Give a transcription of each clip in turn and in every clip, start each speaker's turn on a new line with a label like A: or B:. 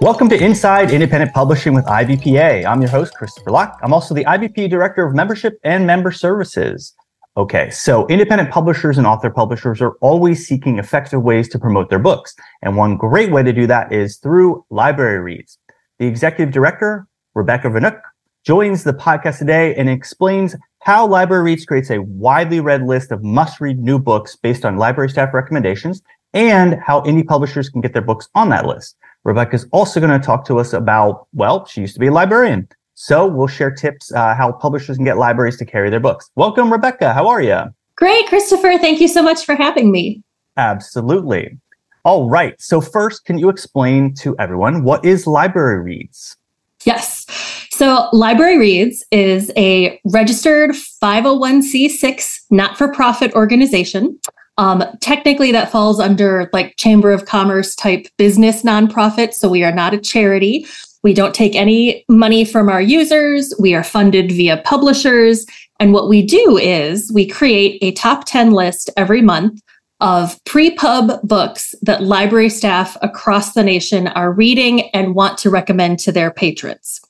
A: Welcome to Inside Independent Publishing with IBPA. I'm your host, Christopher Locke. I'm also the IBPA Director of Membership and Member Services. Okay, so independent publishers and author publishers are always seeking effective ways to promote their books. And one great way to do that is through library reads. The executive director, Rebecca Vnuk, joins the podcast today and explains how Library Reads creates a widely read list of must read new books based on library staff recommendations and how indie publishers can get their books on that list. Rebecca is also going to talk to us about, well, she used to be a librarian. So we'll share tips uh, how publishers can get libraries to carry their books. Welcome, Rebecca. How are you?
B: Great, Christopher. Thank you so much for having me.
A: Absolutely. All right. So first, can you explain to everyone what is Library Reads?
B: Yes. So, Library Reads is a registered 501c6 not for profit organization. Um, technically, that falls under like Chamber of Commerce type business nonprofit. So, we are not a charity. We don't take any money from our users. We are funded via publishers. And what we do is we create a top 10 list every month of pre pub books that library staff across the nation are reading and want to recommend to their patrons.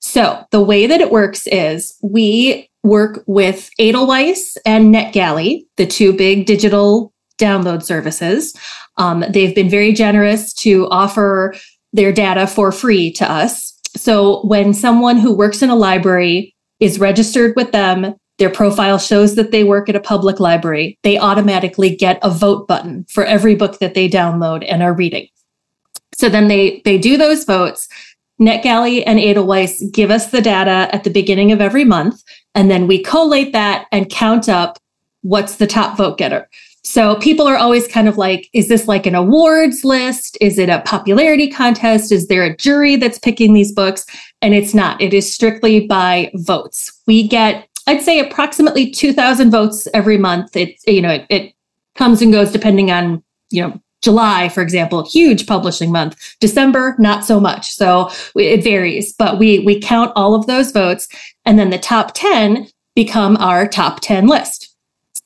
B: So, the way that it works is we work with Edelweiss and NetGalley, the two big digital download services. Um, they've been very generous to offer their data for free to us. So, when someone who works in a library is registered with them, their profile shows that they work at a public library, they automatically get a vote button for every book that they download and are reading. So then they they do those votes. NetGalley and Edelweiss give us the data at the beginning of every month, and then we collate that and count up what's the top vote getter. So people are always kind of like, is this like an awards list? Is it a popularity contest? Is there a jury that's picking these books? And it's not. It is strictly by votes. We get I'd say approximately 2000 votes every month. It, you know, it, it comes and goes depending on, you know, July, for example, huge publishing month. December, not so much. So it varies, but we we count all of those votes, and then the top ten become our top ten list.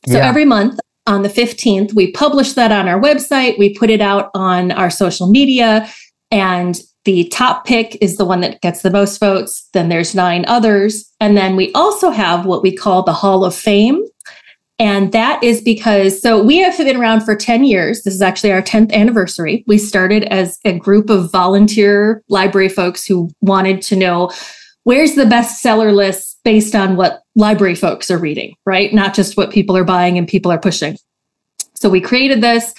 B: So yeah. every month on the fifteenth, we publish that on our website. We put it out on our social media, and the top pick is the one that gets the most votes. Then there's nine others. And then we also have what we call the Hall of Fame. And that is because, so we have been around for 10 years. This is actually our 10th anniversary. We started as a group of volunteer library folks who wanted to know where's the bestseller list based on what library folks are reading, right? Not just what people are buying and people are pushing. So we created this.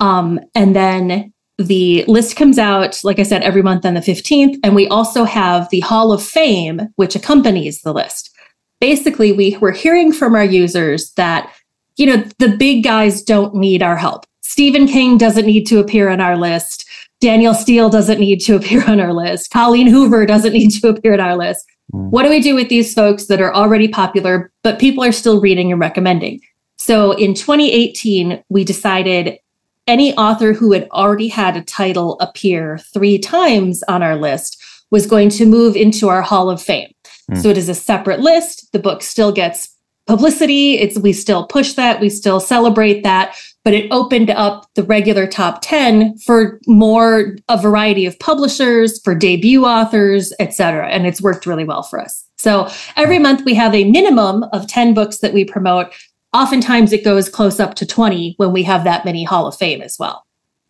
B: Um, and then the list comes out, like I said, every month on the 15th. And we also have the Hall of Fame, which accompanies the list. Basically, we, we're hearing from our users that, you know, the big guys don't need our help. Stephen King doesn't need to appear on our list. Danielle Steel doesn't need to appear on our list. Colleen Hoover doesn't need to appear on our list. Mm. What do we do with these folks that are already popular, but people are still reading and recommending? So in 2018, we decided any author who had already had a title appear three times on our list was going to move into our Hall of Fame. Mm. So it is a separate list. The book still gets publicity. It's we still push that, we still celebrate that, but it opened up the regular top 10 for more a variety of publishers, for debut authors, etc. And it's worked really well for us. So every month we have a minimum of 10 books that we promote oftentimes it goes close up to 20 when we have that many Hall of Fame as well.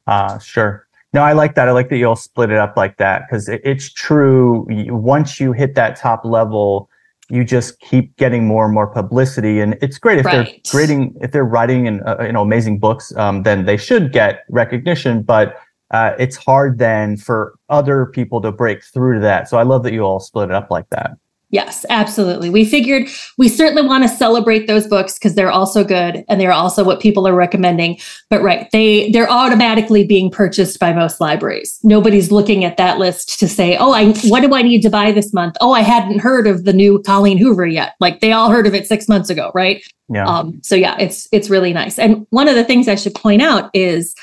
A: Uh, sure. No, I like that. I like that you'll split it up like that because it, it's true. Once you hit that top level, you just keep getting more and more publicity, and it's great if right. they're grading, if they're writing and uh, you know amazing books, um, then they should get recognition. But uh, it's hard then for other people to break through to that. So I love that you all split it up like that.
B: Yes, absolutely. We figured we certainly want to celebrate those books because they're also good and they're also what people are recommending. But right, they they're automatically being purchased by most libraries. Nobody's looking at that list to say, "Oh, I what do I need to buy this month?" "Oh, I hadn't heard of the new Colleen Hoover yet." Like they all heard of it 6 months ago, right? Yeah. Um, so yeah, it's it's really nice. And one of the things I should point out is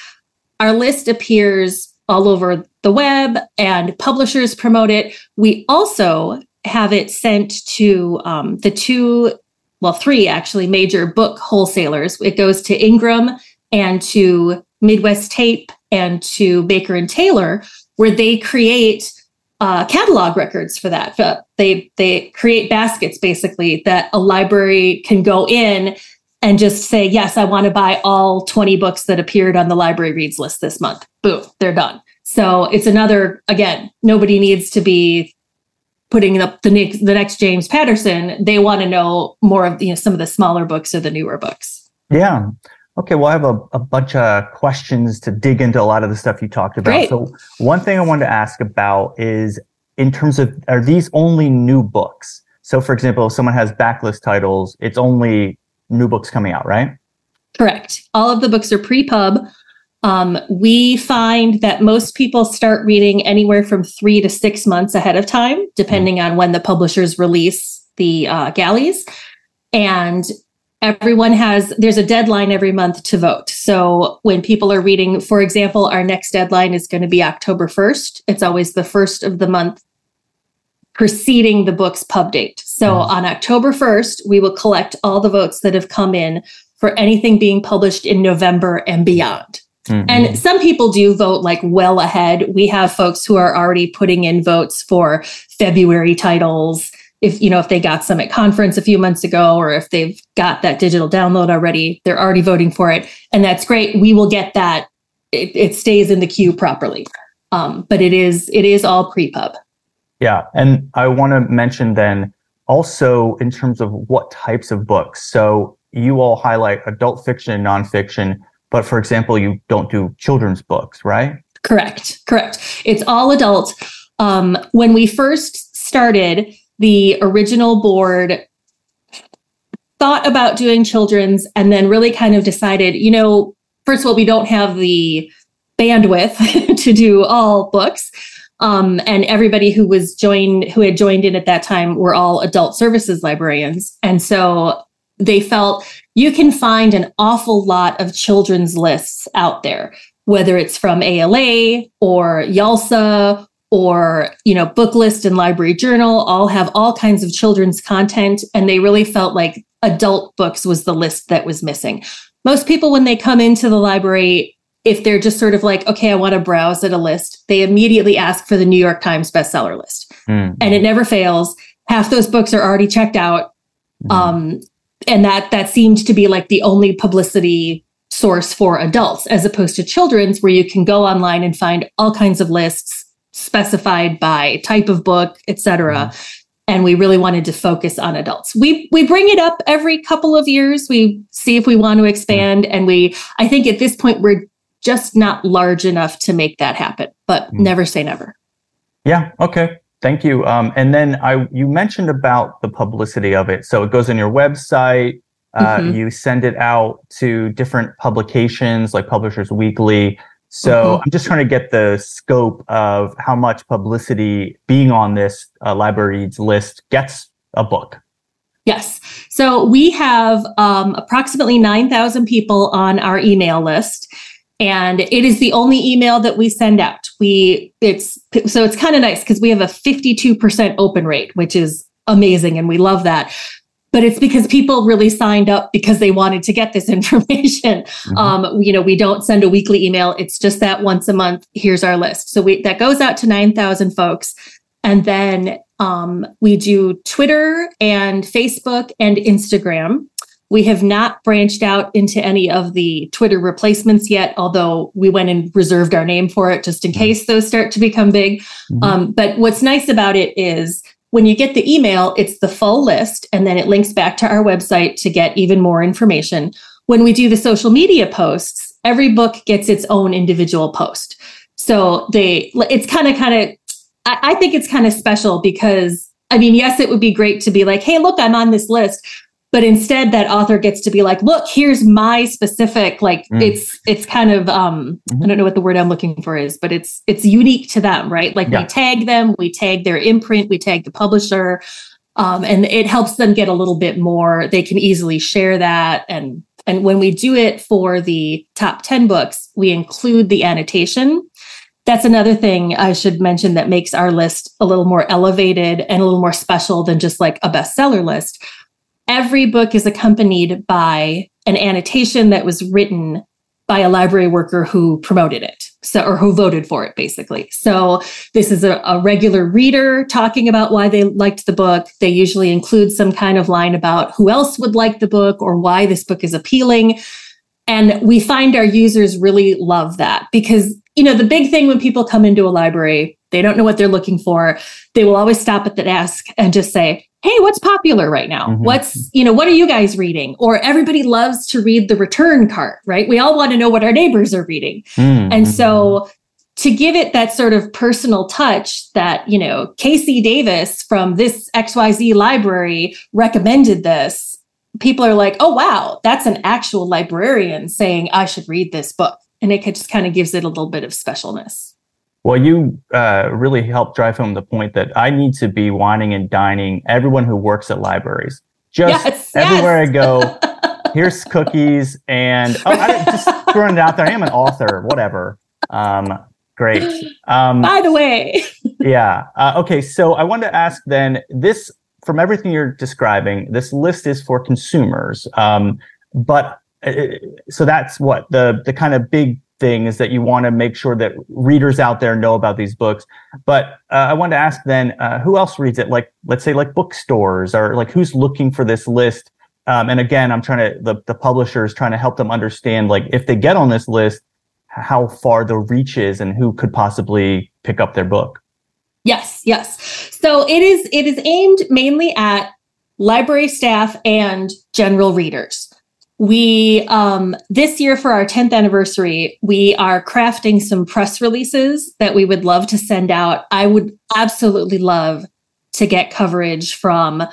B: our list appears all over the web and publishers promote it. We also have it sent to um, the two, well, three actually major book wholesalers. It goes to Ingram and to Midwest Tape and to Baker and Taylor, where they create uh, catalog records for that. They they create baskets basically that a library can go in and just say, yes, I want to buy all 20 books that appeared on the library reads list this month. Boom, they're done. So it's another, again, nobody needs to be putting up the next, the next James Patterson. They want to know more of you know some of the smaller books or the newer books.
A: Yeah. Okay, well, I have a, a bunch of questions to dig into a lot of the stuff you talked about.
B: Great.
A: So, one thing I wanted to ask about is in terms of are these only new books? So, for example, if someone has backlist titles, it's only new books coming out, right?
B: Correct. All of the books are pre pub. Um, we find that most people start reading anywhere from three to six months ahead of time, depending on when the publishers release the uh, galleys. And everyone has, there's a deadline every month to vote. So when people are reading, for example, our next deadline is going to be October 1st. It's always the first of the month preceding the book's pub date. So mm. on October 1st, we will collect all the votes that have come in for anything being published in November and beyond. Mm-hmm. And some people do vote like well ahead. We have folks who are already putting in votes for February titles. If you know if they got some at conference a few months ago, or if they've got that digital download already, they're already voting for it, and that's great. We will get that. It, it stays in the queue properly, um, but it is it is all pre-pub.
A: Yeah, and I want to mention then also in terms of what types of books. So you all highlight adult fiction, and nonfiction but for example, you don't do children's books, right?
B: Correct. Correct. It's all adult. Um, when we first started, the original board thought about doing children's and then really kind of decided, you know, first of all, we don't have the bandwidth to do all books. Um, and everybody who was joined, who had joined in at that time, were all adult services librarians, and so they felt you can find an awful lot of children's lists out there, whether it's from ALA or YALSA or you know Booklist and Library Journal all have all kinds of children's content and they really felt like adult books was the list that was missing. Most people when they come into the library if they're just sort of like okay I want to browse at a list, they immediately ask for the New York Times bestseller list. Mm. And it never fails. Half those books are already checked out. Mm. Um, and that that seemed to be like the only publicity source for adults as opposed to children's where you can go online and find all kinds of lists specified by type of book etc mm-hmm. and we really wanted to focus on adults we we bring it up every couple of years we see if we want to expand mm-hmm. and we i think at this point we're just not large enough to make that happen but mm-hmm. never say never
A: yeah okay Thank you. Um, and then I, you mentioned about the publicity of it. So it goes on your website. Uh, mm-hmm. You send it out to different publications like Publishers Weekly. So mm-hmm. I'm just trying to get the scope of how much publicity being on this uh, libraries list gets a book.
B: Yes. So we have um, approximately 9,000 people on our email list and it is the only email that we send out. We it's so it's kind of nice because we have a 52% open rate which is amazing and we love that. But it's because people really signed up because they wanted to get this information. Mm-hmm. um, you know we don't send a weekly email. It's just that once a month here's our list. So we that goes out to 9000 folks. And then um, we do twitter and facebook and instagram we have not branched out into any of the Twitter replacements yet, although we went and reserved our name for it just in mm-hmm. case those start to become big. Mm-hmm. Um, but what's nice about it is when you get the email, it's the full list, and then it links back to our website to get even more information. When we do the social media posts, every book gets its own individual post. So they, it's kind of, kind of, I, I think it's kind of special because I mean, yes, it would be great to be like, hey, look, I'm on this list but instead that author gets to be like look here's my specific like mm. it's it's kind of um mm-hmm. i don't know what the word i'm looking for is but it's it's unique to them right like yeah. we tag them we tag their imprint we tag the publisher um, and it helps them get a little bit more they can easily share that and and when we do it for the top 10 books we include the annotation that's another thing I should mention that makes our list a little more elevated and a little more special than just like a bestseller list every book is accompanied by an annotation that was written by a library worker who promoted it. So, or who voted for it, basically. So, this is a, a, regular reader talking about why they liked the book. They usually include some kind of line about who else would like the book or why this book is appealing. And we find our users really love that because, you know, the big thing when people come into a library, they don't know what they're looking for. They will always stop at the desk and just say, hey what's popular right now? Mm-hmm. what's you know what are you guys reading? Or everybody loves to read the return cart right? We all want to know what our neighbors are reading. Mm-hmm. and so to give it that sort of personal touch that you know casey davis from this xyz library recommended this people are like oh wow that's an actual librarian saying i should read this book. And it just kind of gives it a little bit of specialness
A: well, you uh, really helped drive home the point that I need to be wining and dining everyone who works at libraries. Just yes, everywhere yes. I go, here's cookies and oh, I, just throwing it out there. I am an author, whatever. Um, great. Um,
B: By the way,
A: yeah. Uh, okay, so I wanted to ask then this from everything you're describing, this list is for consumers, um, but uh, so that's what the the kind of big thing is that you want to make sure that readers out there know about these books. But uh, I wanted to ask then, uh, who else reads it? Like, let's say, like bookstores, or like who's looking for this list? Um, and again, I'm trying to the the publisher is trying to help them understand, like, if they get on this list, how far the reach is and who could possibly pick up their book.
B: Yes, yes. So it is it is aimed mainly at library staff and general readers we um, this year for our 10th anniversary we are crafting some press releases that we would love to send out. I would absolutely love to get coverage from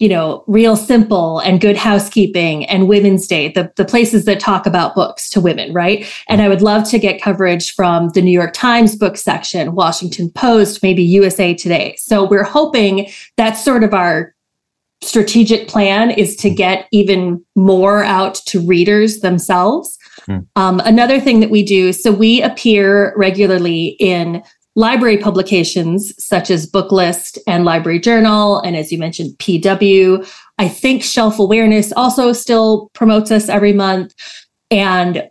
B: you know real simple and good housekeeping and women's day the, the places that talk about books to women right? And i would love to get coverage from the new york times book section washington post maybe usa today. So we're hoping that's sort of our strategic plan is to get even more out to readers themselves. Mm. Um, another thing that we do, so we appear regularly in library publications such as Booklist and Library Journal, and as you mentioned, PW. I think Shelf Awareness also still promotes us every month. And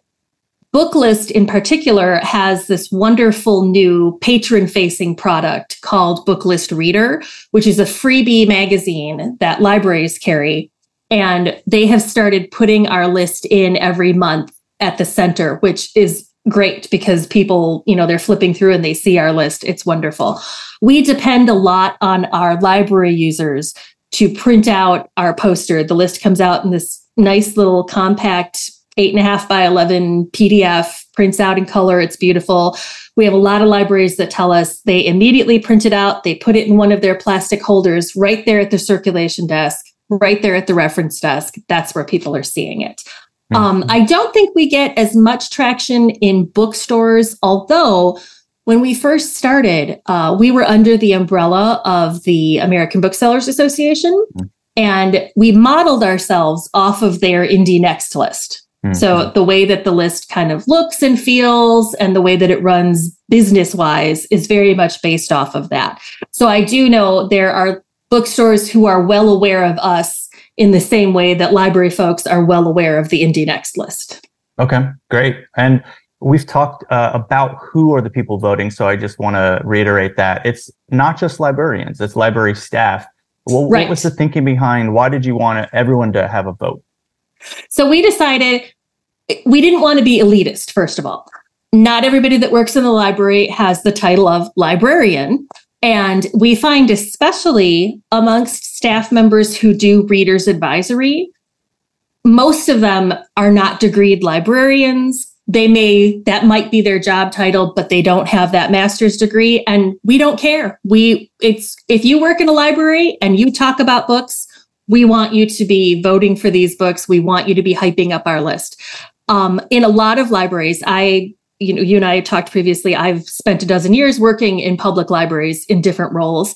B: Booklist in particular has this wonderful new patron facing product called Booklist Reader, which is a freebie magazine that libraries carry. And they have started putting our list in every month at the center, which is great because people, you know, they're flipping through and they see our list. It's wonderful. We depend a lot on our library users to print out our poster. The list comes out in this nice little compact eight and a half by 11 PDF, prints out in color. It's beautiful. We have a lot of libraries that tell us they immediately print it out, they put it in one of their plastic holders right there at the circulation desk, right there at the reference desk. That's where people are seeing it. Mm-hmm. Um, I don't think we get as much traction in bookstores, although when we first started, uh, we were under the umbrella of the American Booksellers Association. Mm-hmm. And we modeled ourselves off of their Indie Next list. Mm-hmm. So the way that the list kind of looks and feels and the way that it runs business wise is very much based off of that. So I do know there are bookstores who are well aware of us in the same way that library folks are well aware of the Indie Next list.
A: Okay, great. And we've talked uh, about who are the people voting. So I just want to reiterate that it's not just librarians, it's library staff. Well, right. What was the thinking behind why did you want everyone to have a vote?
B: So we decided we didn't want to be elitist, first of all. Not everybody that works in the library has the title of librarian. And we find, especially amongst staff members who do readers advisory, most of them are not degreed librarians. They may, that might be their job title, but they don't have that master's degree. And we don't care. We, it's, if you work in a library and you talk about books, we want you to be voting for these books. We want you to be hyping up our list. Um, in a lot of libraries, I, you know, you and I talked previously, I've spent a dozen years working in public libraries in different roles.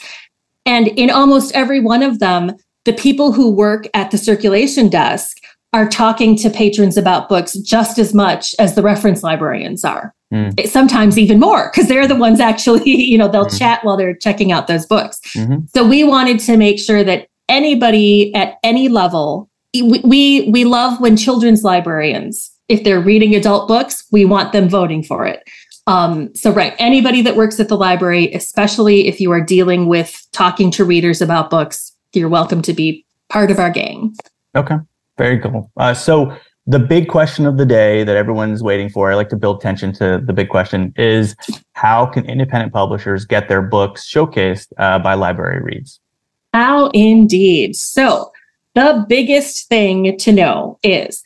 B: And in almost every one of them, the people who work at the circulation desk are talking to patrons about books just as much as the reference librarians are. Mm. Sometimes even more, because they're the ones actually, you know, they'll mm. chat while they're checking out those books. Mm-hmm. So we wanted to make sure that anybody at any level we, we we love when children's librarians if they're reading adult books we want them voting for it Um, so, right, anybody that works at the library, especially if you are dealing with talking to readers about books, you're welcome to be part of our gang.
A: Okay, very cool. Uh, so, the big question of the day that everyone's waiting for, I like to build tension to the big question, is how can independent publishers get their books showcased uh, by Library Reads?
B: How indeed. So, the biggest thing to know is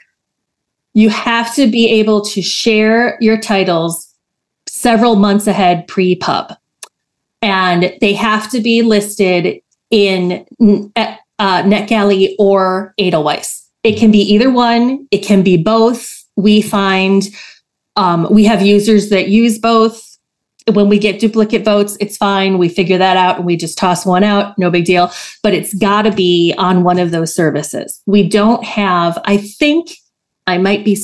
B: you have to be able to share your titles several months ahead pre pub. And they have to be listed in uh, NetGalley or Edelweiss. It can be either one, it can be both. We find um, we have users that use both. When we get duplicate votes, it's fine. We figure that out and we just toss one out. No big deal. But it's got to be on one of those services. We don't have, I think I might be,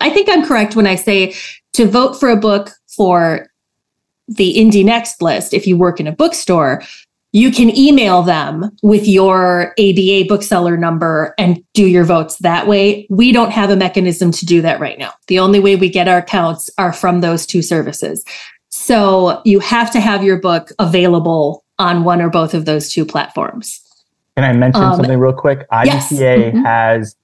B: I think I'm correct when I say to vote for a book for the Indie Next list, if you work in a bookstore, you can email them with your ABA bookseller number and do your votes that way. We don't have a mechanism to do that right now. The only way we get our counts are from those two services. So you have to have your book available on one or both of those two platforms.
A: Can I mention um, something real quick? IBPA yes. mm-hmm. has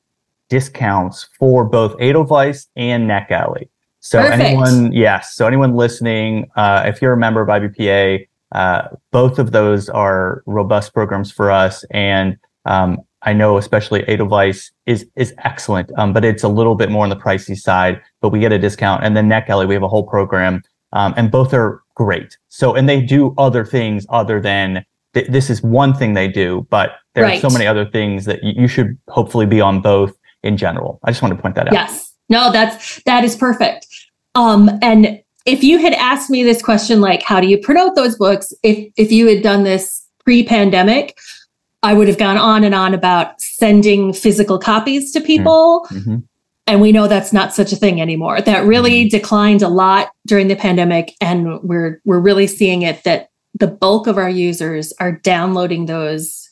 A: discounts for both Edelweiss and NetGalley. So Perfect. anyone, yes, so anyone listening, uh, if you're a member of IBPA, uh, both of those are robust programs for us, and um, I know especially Edelweiss is is excellent, um, but it's a little bit more on the pricey side. But we get a discount, and then NetGalley, we have a whole program, um, and both are great. So, and they do other things other than th- this is one thing they do, but there right. are so many other things that y- you should hopefully be on both in general. I just want to point that out.
B: Yes. No, that's that is perfect. Um, and if you had asked me this question, like how do you promote those books, if if you had done this pre-pandemic, I would have gone on and on about sending physical copies to people. Mm-hmm. And we know that's not such a thing anymore. That really mm-hmm. declined a lot during the pandemic. And we're we're really seeing it that the bulk of our users are downloading those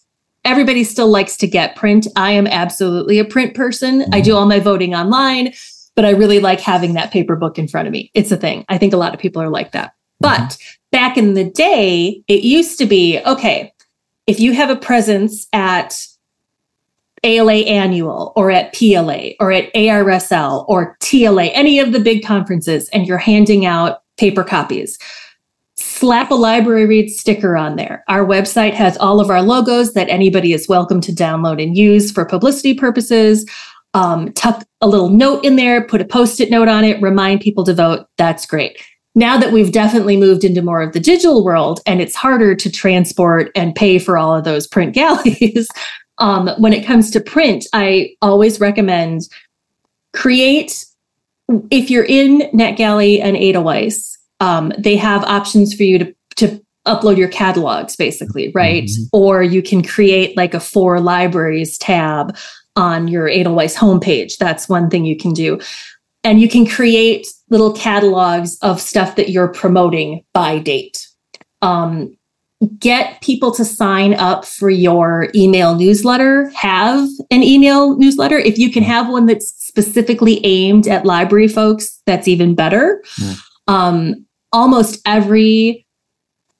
B: everybody still likes to get print. I am absolutely a print person. Mm-hmm. I do all my voting online, but I really like having that paper book in front of me. It's a thing. I think a lot of people are like that. Mm-hmm. But back in the day, it used to be okay, if you have a presence at ALA annual or at PLA or at ARSL or TLA, any of the big conferences, and you're handing out paper copies slap a library read sticker on there. Our website has all of our logos that anybody is welcome to download and use for publicity purposes. Um, tuck a little note in there, put a post it note on it, remind people to vote. That's great. Now that we've definitely moved into more of the digital world and it's harder to transport and pay for all of those print galleys, um, when it comes to print, I always recommend create, if you're in NetGalley and Edelweiss, um, they have options for you to to upload your catalogs basically right? Mm-hmm. or you can create like a for libraries tab on your edelweiss homepage. That's one thing you can do. And you can create little catalogs of stuff that you're promoting by date. Um, get people to sign up for your email newsletter have an email newsletter. If you can have one that's specifically aimed at library folks that's even better. Mm. um, almost every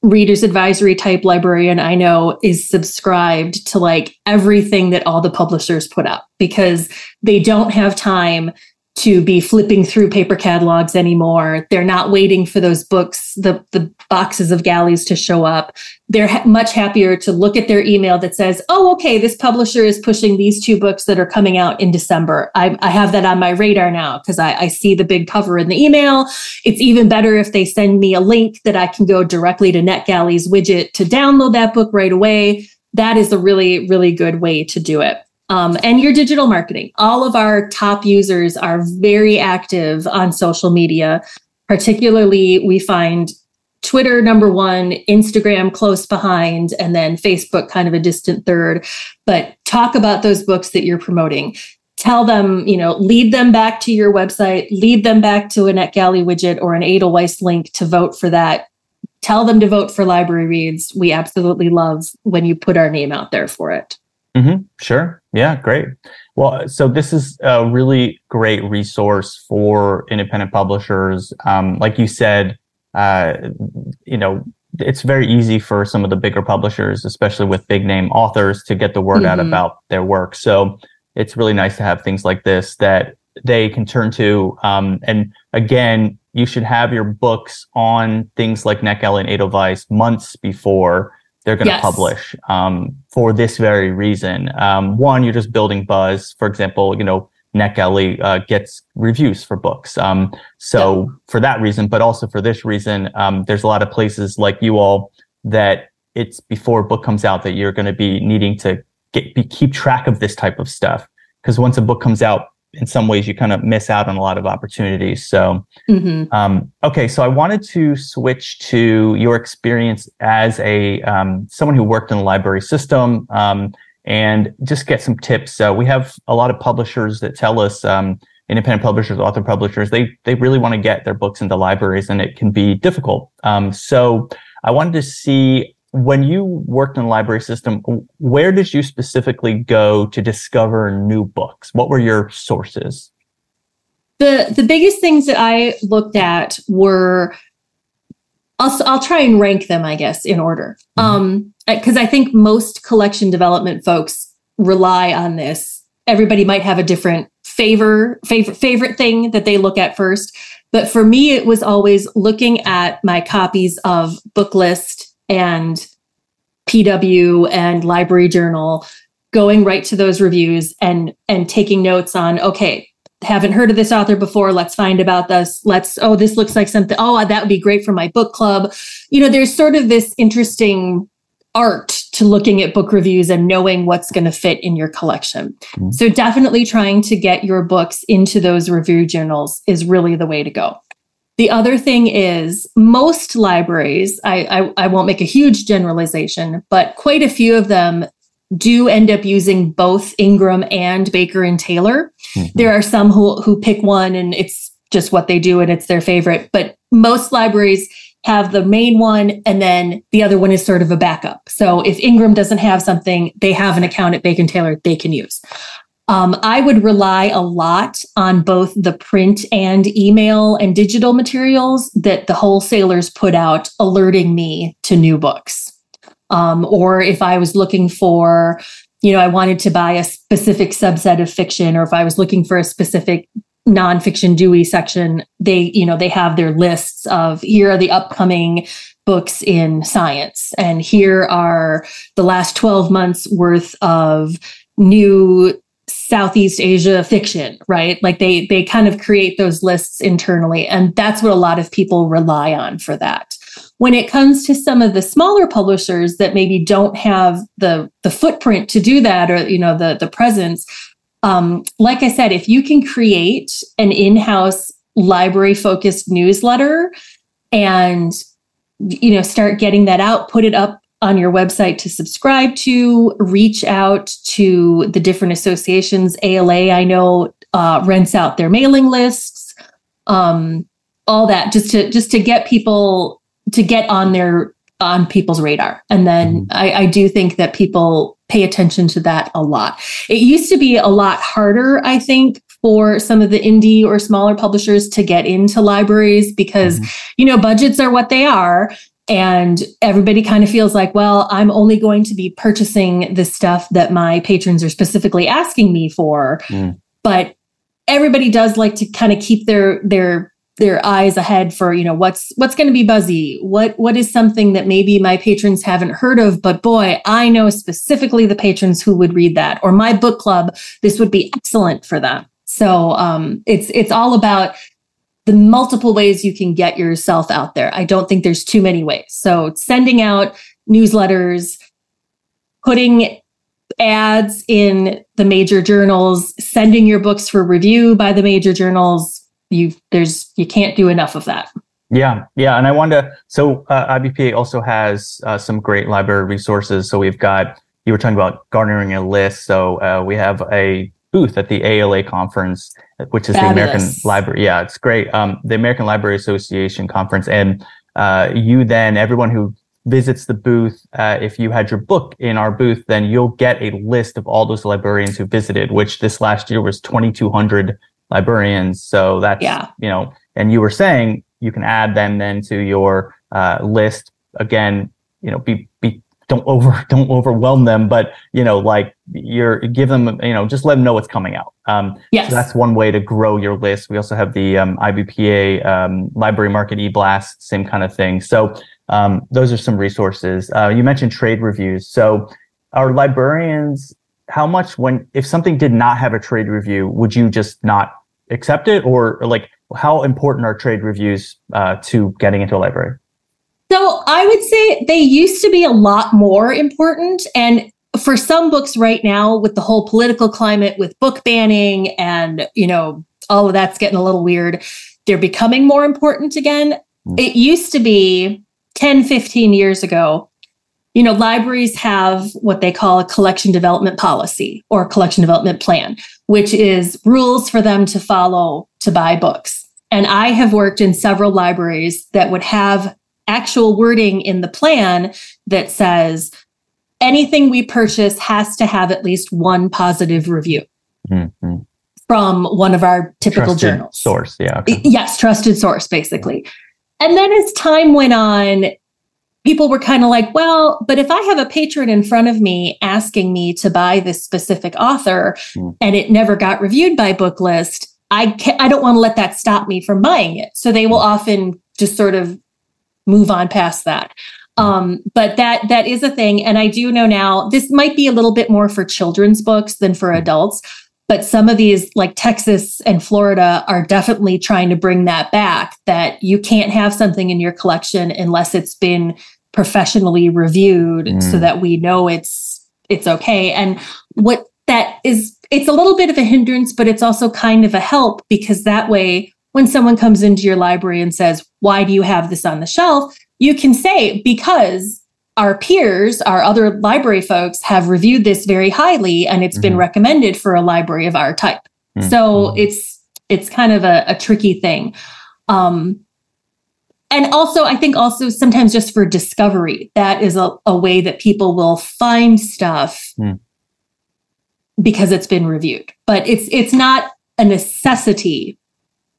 B: reader's advisory type librarian I know is subscribed to like everything that all the publishers put up because they don't have time to be flipping through paper catalogs anymore. They're not waiting for those books, the, the boxes of galleys to show up. They're ha- much happier to look at their email that says, oh, okay, this publisher is pushing these two books that are coming out in December. I, I have that on my radar now because I, I see the big cover in the email. It's even better if they send me a link that I can go directly to NetGalley's widget to download that book right away. That is a really, really good way to do it um, and your digital marketing. All of our top users are very active on social media. Particularly, we find Twitter number one, Instagram close behind, and then Facebook kind of a distant third. But talk about those books that you're promoting. Tell them, you know, lead them back to your website, lead them back to a NetGalley widget or an Edelweiss link to vote for that. Tell them to vote for library reads. We absolutely love when you put our name out there for it.
A: Mm-hmm. Sure. Yeah, great. Well, so this is a really great resource for independent publishers. Um, like you said, uh, you know, it's very easy for some of the bigger publishers, especially with big name authors, to get the word mm-hmm. out about their work. So it's really nice to have things like this that they can turn to. Um, and again, you should have your books on things like NetGalley and Edelweiss months before they're going to yes. publish um, for this very reason. Um, one, you're just building buzz. For example, you know, NetGalley uh, gets reviews for books. Um, so yeah. for that reason, but also for this reason, um, there's a lot of places like you all that it's before a book comes out that you're going to be needing to get, be, keep track of this type of stuff. Because once a book comes out, in some ways you kind of miss out on a lot of opportunities. So, mm-hmm. um, okay, so I wanted to switch to your experience as a um, someone who worked in the library system um, and just get some tips. So we have a lot of publishers that tell us, um, independent publishers, author publishers, they they really want to get their books into libraries, and it can be difficult. Um, so I wanted to see when you worked in the library system, where did you specifically go to discover new books? What were your sources?
B: The the biggest things that I looked at were I'll I'll try and rank them, I guess, in order. Mm-hmm. Um, because I think most collection development folks rely on this. Everybody might have a different favor favorite favorite thing that they look at first, but for me, it was always looking at my copies of Booklist and PW and Library Journal, going right to those reviews and and taking notes on okay haven't heard of this author before. Let's find about this. Let's oh this looks like something. Oh that would be great for my book club. You know there's sort of this interesting art to looking at book reviews and knowing what's going to fit in your collection. Mm-hmm. so definitely trying to get your books into those review journals is really the way to go the other thing is most libraries, I, I, I, won't make a huge generalization, but quite a few of them do end up using both Ingram and Baker and Taylor. Mm-hmm. There are some who, who pick one and it's just what they do and it's their favorite, but most libraries have the main one and then the other one is sort of a backup. So if Ingram doesn't have something, they have an account at Baker and Taylor they can use. Um, I would rely a lot on both the print and email and digital materials that the wholesalers put out alerting me to new books. Um, or if I was looking for, you know, I wanted to buy a specific subset of fiction, or if I was looking for a specific nonfiction Dewey section, they, you know, they have their lists of here are the upcoming books in science, and here are the last 12 months worth of new Southeast Asia fiction, right? Like they they kind of create those lists internally and that's what a lot of people rely on for that. When it comes to some of the smaller publishers that maybe don't have the the footprint to do that or you know the the presence um, like I said, if you can create an in-house library focused newsletter and you know start getting that out, put it up on your website to subscribe to, reach out to the different associations. ALA, I know, uh, rents out their mailing lists, um, all that, just to just to get people to get on their on people's radar. And then mm-hmm. I, I do think that people pay attention to that a lot. It used to be a lot harder, I think, for some of the indie or smaller publishers to get into libraries because mm-hmm. you know budgets are what they are and everybody kind of feels like well i'm only going to be purchasing the stuff that my patrons are specifically asking me for. Mm. but everybody does like to kind of keep their their their eyes ahead for you know what's what's going to be buzzy? What what is something that maybe my patrons haven't heard of but boy i know specifically the patrons who would read that or my book club this would be excellent for them. So um, it's it's all about the multiple ways you can get yourself out there. I don't think there's too many ways. So sending out newsletters, putting ads in the major journals, sending your books for review by the major journals, you there's you can't do enough of that.
A: Yeah, yeah, and I wanted to. So uh, IBPA also has uh, some great library resources. So we've got you were talking about garnering a list. So uh, we have a booth at the ALA conference, which is Fabulous. the American Library. Yeah, it's great. Um, the American Library Association conference, and uh, you then everyone who visits the booth, uh, if you had your book in our booth, then you'll get a list of all those librarians who visited. Which this last year was 2,200 librarians. So that's yeah. you know, and you were saying you can add them then to your uh, list. Again, you know, be be don't over don't overwhelm them, but you know, like you're give them, you know, just let them know what's coming out. Um,
B: yes.
A: So that's one way to grow your list. We also have the um, IBPA um, Library Market eBlast, same kind of thing. So um, those are some resources. Uh, you mentioned trade reviews. So our librarians, how much when if something did not have a trade review, would you just not accept it, or, or like how important are trade reviews uh, to getting into a library?
B: So I would say they used to be a lot more important. And for some books right now, with the whole political climate, with book banning and, you know, all of that's getting a little weird, they're becoming more important again. Mm. It used to be 10, 15 years ago, you know, libraries have what they call a collection development policy or collection development plan, which is rules for them to follow to buy books. And I have worked in several libraries that would have actual wording in the plan that says anything we purchase has to have at least one positive review mm-hmm. from one of our typical
A: trusted
B: journals.
A: Source, yeah. Okay.
B: Yes, trusted source, basically. And then as time went on, people were kind of like, well, but if I have a patron in front of me asking me to buy this specific author mm. and it never got reviewed by Booklist, I I don't want to let that stop me from buying it. So they will hmm. often just sort of move on past that. Um, but that that is a thing, and I do know now this might be a little bit more for children's books than for adults. But some of these, like Texas and Florida, are definitely trying to bring that back. That you can't have something in your collection unless it's been professionally reviewed, mm. so that we know it's it's okay. And what that is, it's a little bit of a hindrance, but it's also kind of a help because that way when someone comes into your library and says, Why do you have this on the shelf? You can say, Because our peers, our other library folks have reviewed this very highly and it's mm-hmm. been recommended for a library of our type. Mm-hmm. So it's it's kind of a, a tricky thing. Um, and also, I think also sometimes just for discovery, that is a, a way that people will find stuff mm. because it's been reviewed. But it's it's not a necessity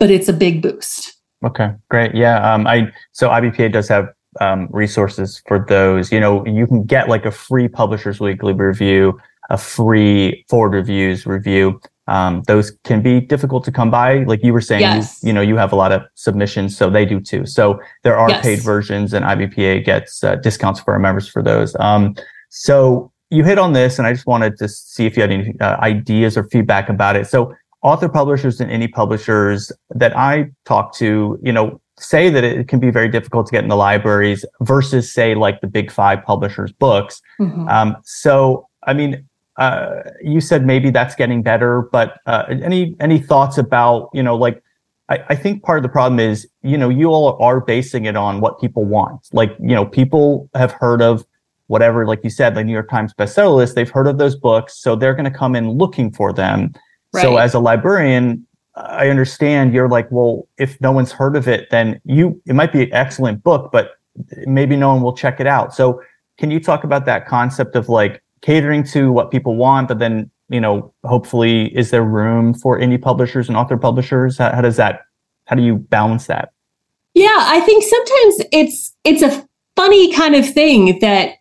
B: but it's a big boost.
A: Okay, great. Yeah, um, I so IBPA does have um, resources for those. You know, you can get like a free Publishers Weekly review, a free Foreword Reviews review. Um, those can be difficult to come by. Like you were saying,
B: yes.
A: you, you, know, you have a lot of submissions, so they do too. So there are yes. paid versions, and IBPA gets uh, discounts for our members for those. Um, so you hit on this, and I just wanted to see if you had any uh, ideas or feedback about it. So author publishers and any publishers that I talk to, you know, say that it can be very difficult to get in the libraries versus say like the big five publishers books. Mm-hmm. Um, so, I mean, uh, you said maybe that's getting better, but uh, any any thoughts about you know like I, I think part of the problem is you know you all are basing it on what people want. Like you know people have heard of whatever, like you said, the New York Times bestseller list. They've heard of those books, so they're going to come in looking for them. Right. So as a librarian, I understand you're like, well, if no one's heard of it, then you it might be an excellent book, but maybe no one will check it out. So can you talk about that concept of like catering to what people want, but then you know, hopefully, is there room for indie publishers and author publishers? How, how does that? How do you balance that?
B: Yeah, I think sometimes it's it's a funny kind of thing that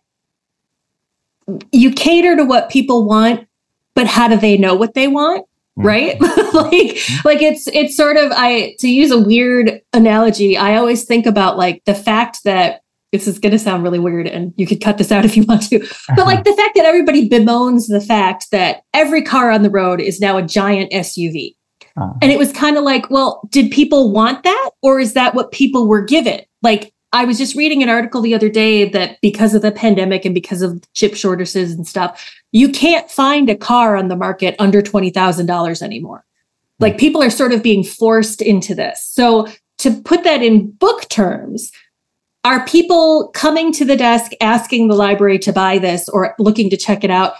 B: you cater to what people want, but how do they know what they want? Mm. right like like it's it's sort of i to use a weird analogy i always think about like the fact that this is going to sound really weird and you could cut this out if you want to but like the fact that everybody bemoans the fact that every car on the road is now a giant suv uh-huh. and it was kind of like well did people want that or is that what people were given like I was just reading an article the other day that because of the pandemic and because of chip shortages and stuff, you can't find a car on the market under $20,000 anymore. Like people are sort of being forced into this. So to put that in book terms, are people coming to the desk asking the library to buy this or looking to check it out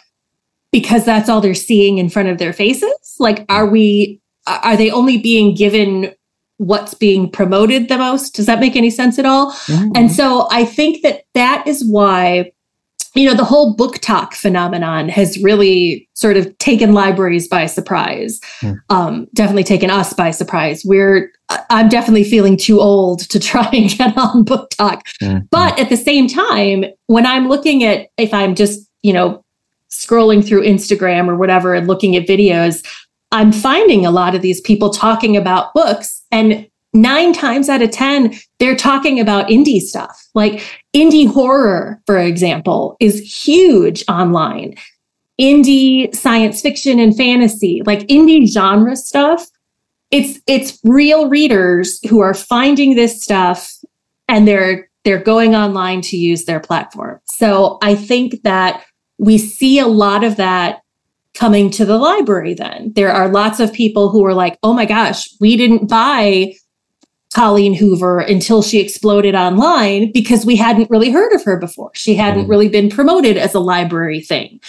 B: because that's all they're seeing in front of their faces? Like, are we, are they only being given what's being promoted the most. Does that make any sense at all? Mm-hmm. And so I think that that is why you know the whole BookTok phenomenon has really sort of taken libraries by surprise mm. um, definitely taken us by surprise we're I'm definitely feeling too old to try and get on BookTok. Mm-hmm. But at the same time, when I'm looking at, if I'm just, you know, scrolling through Instagram or whatever and looking at videos, I'm finding a lot of these people talking about books. And nine times out of 10, they're talking about indie stuff. Like indie horror, for example, is huge online. Indie science fiction and fantasy, like indie genre stuff it's it's real readers who are finding this stuff and they're they're going online to use their platform. So I think that we see a lot of that coming to the library then. There are lots of people who are like, "Oh my gosh, we didn't buy Colleen Hoover until she exploded online because we hadn't really heard of her before. She hadn't mm. really been promoted as a library thing.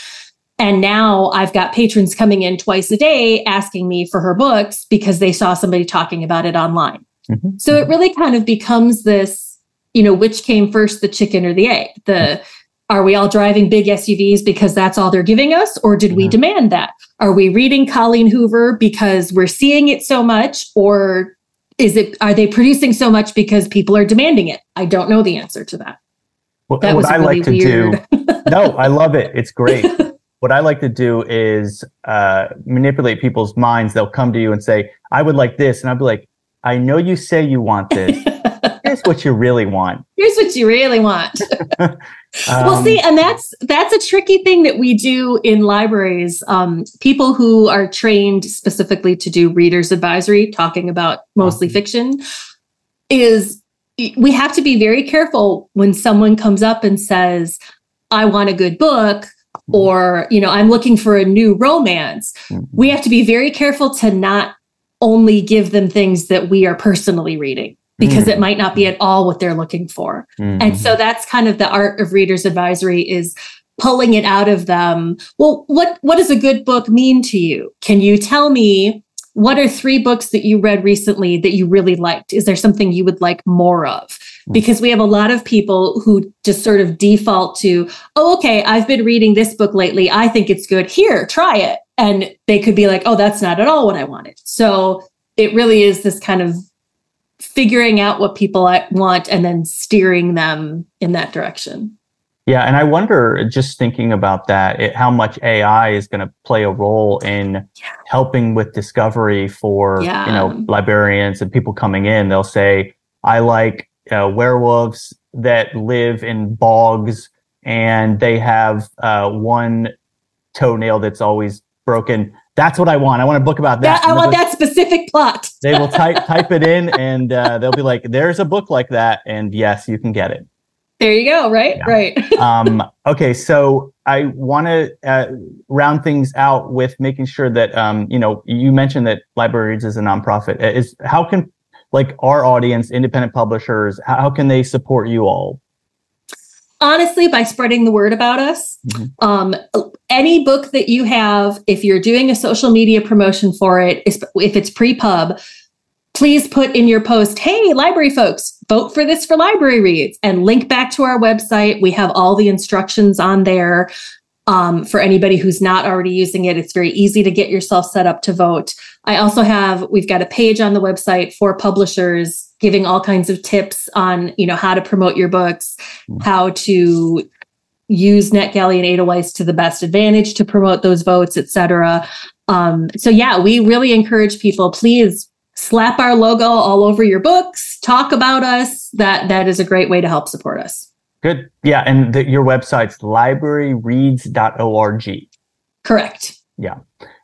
B: And now I've got patrons coming in twice a day asking me for her books because they saw somebody talking about it online. Mm-hmm. So it really kind of becomes this, you know, which came first, the chicken or the egg? The are we all driving big SUVs because that's all they're giving us? Or did we demand that? Are we reading Colleen Hoover because we're seeing it so much? Or is it are they producing so much because people are demanding it? I don't know the answer to that.
A: Well, that what I really like to weird. do. no, I love it. It's great. what I like to do is uh, manipulate people's minds. They'll come to you and say, I would like this. And I'll be like, I know you say you want this. Here's what you really want.
B: Here's what you really want. um, well, see, and that's that's a tricky thing that we do in libraries. Um, people who are trained specifically to do readers advisory, talking about mostly fiction, is we have to be very careful when someone comes up and says, "I want a good book." Mm-hmm. or you know i'm looking for a new romance mm-hmm. we have to be very careful to not only give them things that we are personally reading because mm-hmm. it might not be at all what they're looking for mm-hmm. and so that's kind of the art of readers advisory is pulling it out of them well what what does a good book mean to you can you tell me what are three books that you read recently that you really liked is there something you would like more of because we have a lot of people who just sort of default to, oh, okay, I've been reading this book lately. I think it's good. Here, try it. And they could be like, oh, that's not at all what I wanted. So it really is this kind of figuring out what people want and then steering them in that direction.
A: Yeah, and I wonder, just thinking about that, it, how much AI is going to play a role in yeah. helping with discovery for yeah. you know librarians and people coming in. They'll say, "I like uh, werewolves that live in bogs and they have uh, one toenail that's always broken. That's what I want. I want a book about that.
B: that I want that specific plot.
A: They will type type it in, and uh, they'll be like, "There's a book like that," and yes, you can get it.
B: There you go. Right, yeah. right.
A: um, okay, so I want to uh, round things out with making sure that um, you know you mentioned that LibraryReads is a nonprofit. Is how can like our audience, independent publishers, how can they support you all?
B: Honestly, by spreading the word about us. Mm-hmm. Um, any book that you have, if you're doing a social media promotion for it, if it's pre pub, please put in your post, hey, library folks, vote for this for LibraryReads and link back to our website. We have all the instructions on there. Um, for anybody who's not already using it, it's very easy to get yourself set up to vote. I also have, we've got a page on the website for publishers giving all kinds of tips on, you know, how to promote your books, mm. how to use NetGalley and Edelweiss to the best advantage to promote those votes, et cetera. Um, so yeah, we really encourage people, please slap our logo all over your books, talk about us. That that is a great way to help support us.
A: Good. Yeah. And the, your website's libraryreads.org.
B: Correct.
A: Yeah.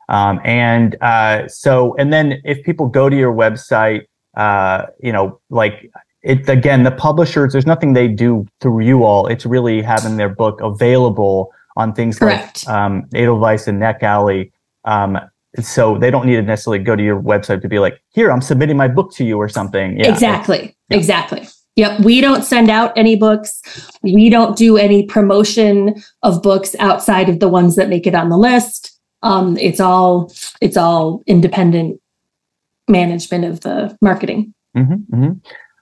A: Um, and uh, so, and then if people go to your website, uh, you know, like it again, the publishers, there's nothing they do through you all. It's really having their book available on things Correct. like um, Edelweiss and NetGalley. Um, so they don't need to necessarily go to your website to be like, here, I'm submitting my book to you or something.
B: Yeah. Exactly. Yeah. Exactly. Yep. We don't send out any books. We don't do any promotion of books outside of the ones that make it on the list. Um, it's all it's all independent management of the marketing.
A: Mm-hmm, mm-hmm.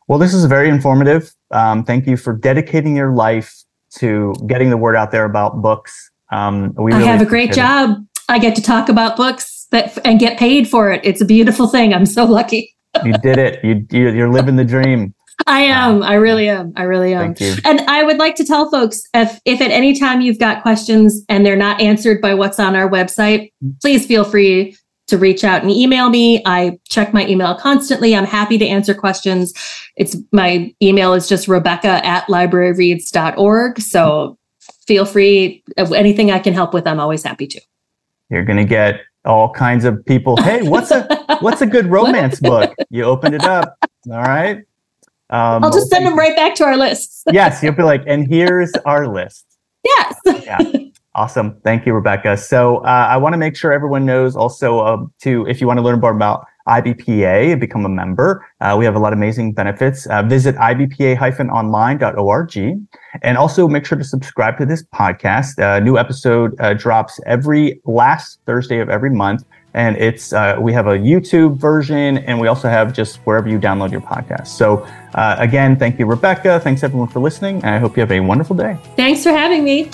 A: Well, this is very informative. Um, thank you for dedicating your life to getting the word out there about books. Um,
B: we really I have a great job. It. I get to talk about books that and get paid for it. It's a beautiful thing. I'm so lucky.
A: you did it. You, you you're living the dream.
B: I am. I really am. I really am.
A: Thank you.
B: And I would like to tell folks if if at any time you've got questions and they're not answered by what's on our website, please feel free to reach out and email me. I check my email constantly. I'm happy to answer questions. It's my email is just Rebecca at libraryreads.org. So feel free. Anything I can help with, I'm always happy to.
A: You're gonna get all kinds of people. Hey, what's a what's a good romance book? You opened it up. All right.
B: Um, I'll just send them right back to our list.
A: yes, you'll be like, and here's our list.
B: Yes.
A: yeah. Awesome. Thank you, Rebecca. So uh, I want to make sure everyone knows also uh, to, if you want to learn more about IBPA and become a member, uh, we have a lot of amazing benefits. Uh, visit ibpa-online.org and also make sure to subscribe to this podcast. A new episode uh, drops every last Thursday of every month. And it's uh, we have a YouTube version, and we also have just wherever you download your podcast. So again, thank you, Rebecca. Thanks everyone for listening, and I hope you have a wonderful day.
B: Thanks for having me.